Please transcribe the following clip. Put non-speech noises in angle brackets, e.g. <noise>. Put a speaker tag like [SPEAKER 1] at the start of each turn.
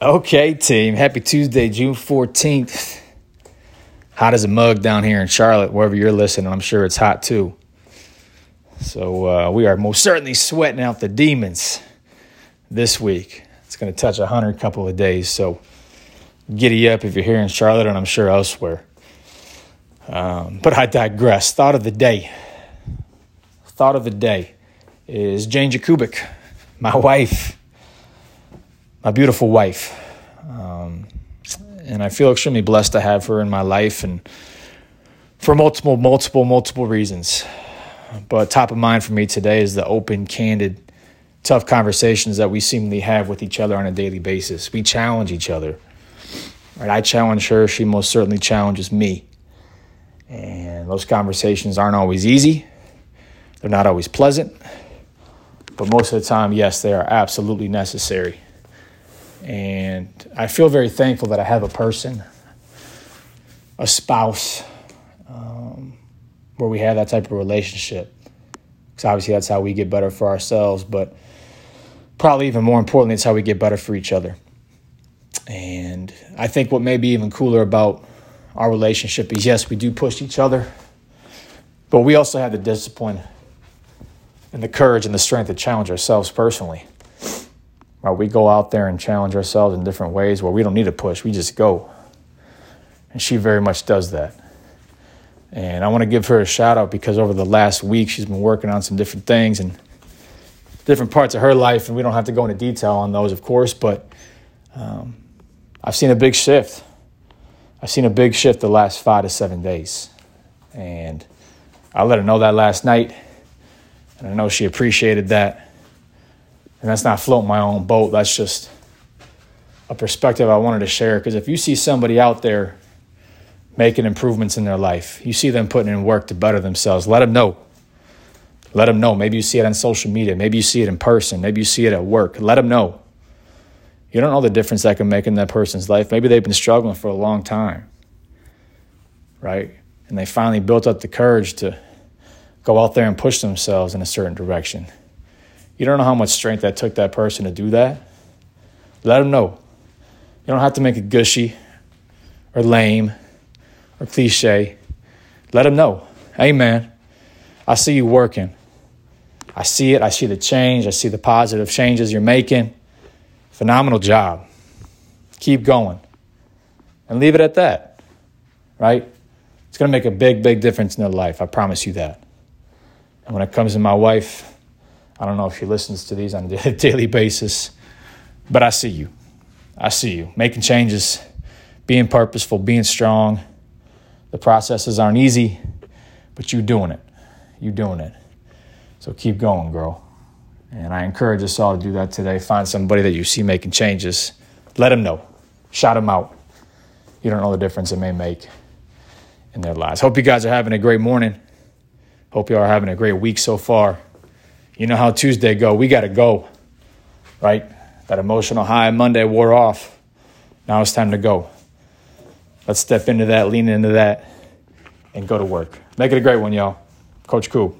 [SPEAKER 1] Okay, team. Happy Tuesday, June 14th. Hot as a mug down here in Charlotte, wherever you're listening. I'm sure it's hot too. So uh, we are most certainly sweating out the demons this week. It's going to touch 100 couple of days. So giddy up if you're here in Charlotte and I'm sure elsewhere. Um, but I digress. Thought of the day. Thought of the day is Jane Jakubik, my wife my beautiful wife. Um, and I feel extremely blessed to have her in my life and for multiple, multiple, multiple reasons. But top of mind for me today is the open, candid, tough conversations that we seemingly have with each other on a daily basis. We challenge each other. Right? I challenge her, she most certainly challenges me. And those conversations aren't always easy. They're not always pleasant. But most of the time, yes, they are absolutely necessary. And I feel very thankful that I have a person, a spouse, um, where we have that type of relationship. Because obviously that's how we get better for ourselves, but probably even more importantly, it's how we get better for each other. And I think what may be even cooler about our relationship is yes, we do push each other, but we also have the discipline and the courage and the strength to challenge ourselves personally. Right, we go out there and challenge ourselves in different ways where we don't need to push, we just go. And she very much does that. And I want to give her a shout out because over the last week, she's been working on some different things and different parts of her life. And we don't have to go into detail on those, of course, but um, I've seen a big shift. I've seen a big shift the last five to seven days. And I let her know that last night. And I know she appreciated that. And that's not floating my own boat. That's just a perspective I wanted to share. Because if you see somebody out there making improvements in their life, you see them putting in work to better themselves, let them know. Let them know. Maybe you see it on social media. Maybe you see it in person. Maybe you see it at work. Let them know. You don't know the difference that can make in that person's life. Maybe they've been struggling for a long time, right? And they finally built up the courage to go out there and push themselves in a certain direction. You don't know how much strength that took that person to do that. Let them know. You don't have to make it gushy or lame or cliche. Let them know. Hey, man, I see you working. I see it. I see the change. I see the positive changes you're making. Phenomenal job. Keep going. And leave it at that, right? It's going to make a big, big difference in their life. I promise you that. And when it comes to my wife, I don't know if she listens to these on a <laughs> daily basis, but I see you. I see you making changes, being purposeful, being strong. The processes aren't easy, but you're doing it. You're doing it. So keep going, girl. And I encourage us all to do that today. Find somebody that you see making changes. Let them know. Shout them out. You don't know the difference it may make in their lives. Hope you guys are having a great morning. Hope you are having a great week so far you know how Tuesday go. We got to go, right? That emotional high Monday wore off. Now it's time to go. Let's step into that, lean into that, and go to work. Make it a great one, y'all. Coach Cool.